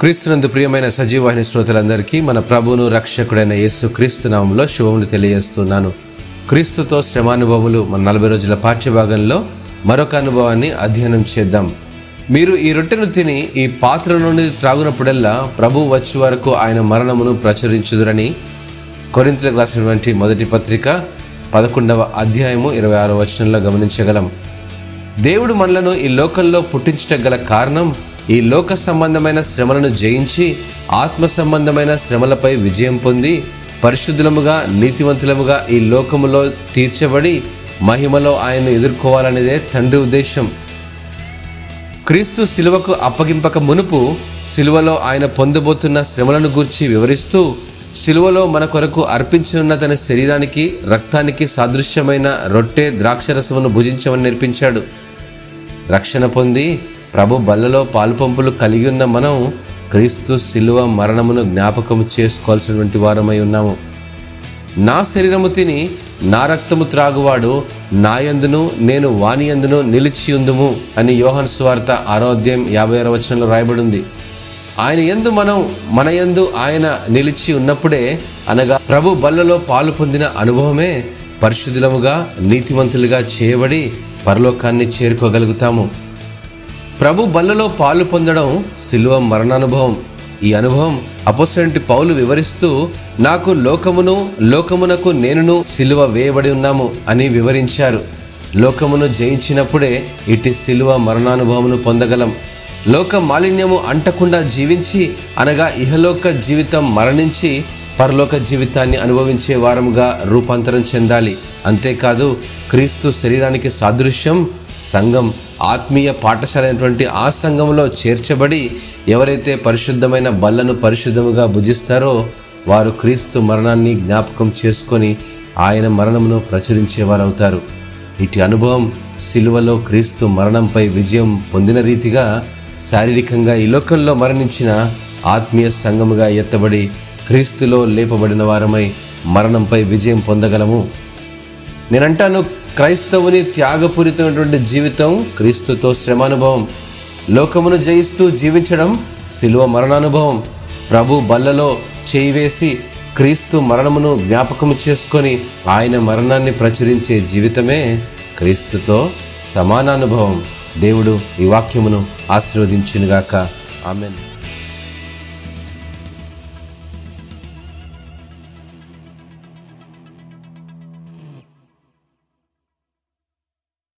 క్రీస్తునందు ప్రియమైన సజీవాహిని శ్రోతలందరికీ మన ప్రభువును రక్షకుడైన యేసు క్రీస్తు నామంలో శుభములు తెలియజేస్తున్నాను. క్రీస్తుతో శ్రమానుభవములు మన నలభై రోజుల పాఠ్యభాగంలో మరొక అనుభవాన్ని అధ్యయనం చేద్దాం. మీరు ఈ రొట్టెను తిని ఈ పాత్ర నుండి త్రాగునప్పుడల్లా ప్రభు వచ్చే వరకు ఆయన మరణమును ప్రచురించుదురని కొరింతలకు రాసినటువంటి మొదటి పత్రిక పదకొండవ అధ్యాయము ఇరవై ఆరో వచనంలో గమనించగలం. దేవుడు మనలను ఈ లోకంలో పుట్టించటం గల కారణం ఈ లోక సంబంధమైన శ్రమలను జయించి ఆత్మ సంబంధమైన శ్రమలపై విజయం పొంది పరిశుద్ధులముగా నీతివంతులముగా ఈ లోకములో తీర్చబడి మహిమలో ఆయన్ను ఎదుర్కోవాలనేదే తండ్రి ఉద్దేశం క్రీస్తు శిలువకు అప్పగింపక మునుపు శిలువలో ఆయన పొందబోతున్న శ్రమలను గూర్చి వివరిస్తూ శిలువలో మన కొరకు అర్పించనున్న తన శరీరానికి రక్తానికి సాదృశ్యమైన రొట్టె ద్రాక్షరసమును భుజించమని నేర్పించాడు. రక్షణ పొంది ప్రభు బల్లలో పాలుపంపులు కలిగి ఉన్న మనం క్రీస్తు శిలువ మరణమును జ్ఞాపకం చేసుకోవాల్సినటువంటి వారమై ఉన్నాము. నా శరీరము తిని నా రక్తము త్రాగువాడు నాయందును నేను వానియందును నిలిచి ఉందుము అని యోహన్ స్వార్త ఆరోగ్యం యాభై ఆరు వచనంలో రాయబడింది. ఆయన ఎందు మనం మన యందు ఆయన నిలిచి ఉన్నప్పుడే అనగా ప్రభు బల్లలో పాలు పొందిన అనుభవమే పరిశుద్ధులముగా నీతివంతులుగా చేయబడి పరలోకాన్ని చేరుకోగలుగుతాము. ప్రభు బల్లలో పాలు పొందడం సిలువ మరణానుభవం. ఈ అనుభవం అపోసరంటి పౌలు వివరిస్తూ నాకు లోకమును లోకమునకు నేనును సిలువ వేయబడి ఉన్నాము అని వివరించారు. లోకమును జయించినప్పుడే ఇటు సిలువ మరణానుభవమును పొందగలం. లోక మాలిన్యము అంటకుండా జీవించి అనగా ఇహలోక జీవితం మరణించి పరలోక జీవితాన్ని అనుభవించే వారముగా రూపాంతరం చెందాలి. అంతేకాదు క్రీస్తు శరీరానికి సాదృశ్యం సంఘం. ఆత్మీయ పాఠశాల అయినటువంటి ఆ సంఘంలో చేర్చబడి ఎవరైతే పరిశుద్ధమైన బల్లను పరిశుద్ధముగా భుజిస్తారో వారు క్రీస్తు మరణాన్ని జ్ఞాపకం చేసుకొని ఆయన మరణమును ప్రచురించేవారవుతారు ఇటు అనుభవం సిలువలో క్రీస్తు మరణంపై విజయం పొందిన రీతిగా శారీరకంగా ఈ లోకంలో మరణించిన ఆత్మీయ సంఘముగా ఎత్తబడి క్రీస్తులో లేపబడిన వారమై మరణంపై విజయం పొందగలము. నేనంటాను క్రైస్తవుని త్యాగపూరితమైనటువంటి జీవితం క్రీస్తుతో శ్రమానుభవం. లోకమును జయిస్తూ జీవించడం శిలువ మరణానుభవం. ప్రభు బల్లలో చేయివేసి క్రీస్తు మరణమును జ్ఞాపకము చేసుకొని ఆయన మరణాన్ని ప్రచురించే జీవితమే క్రీస్తుతో సమానానుభవం. దేవుడు ఈ వాక్యమును ఆశీర్వదించునుగాక. ఆమెను.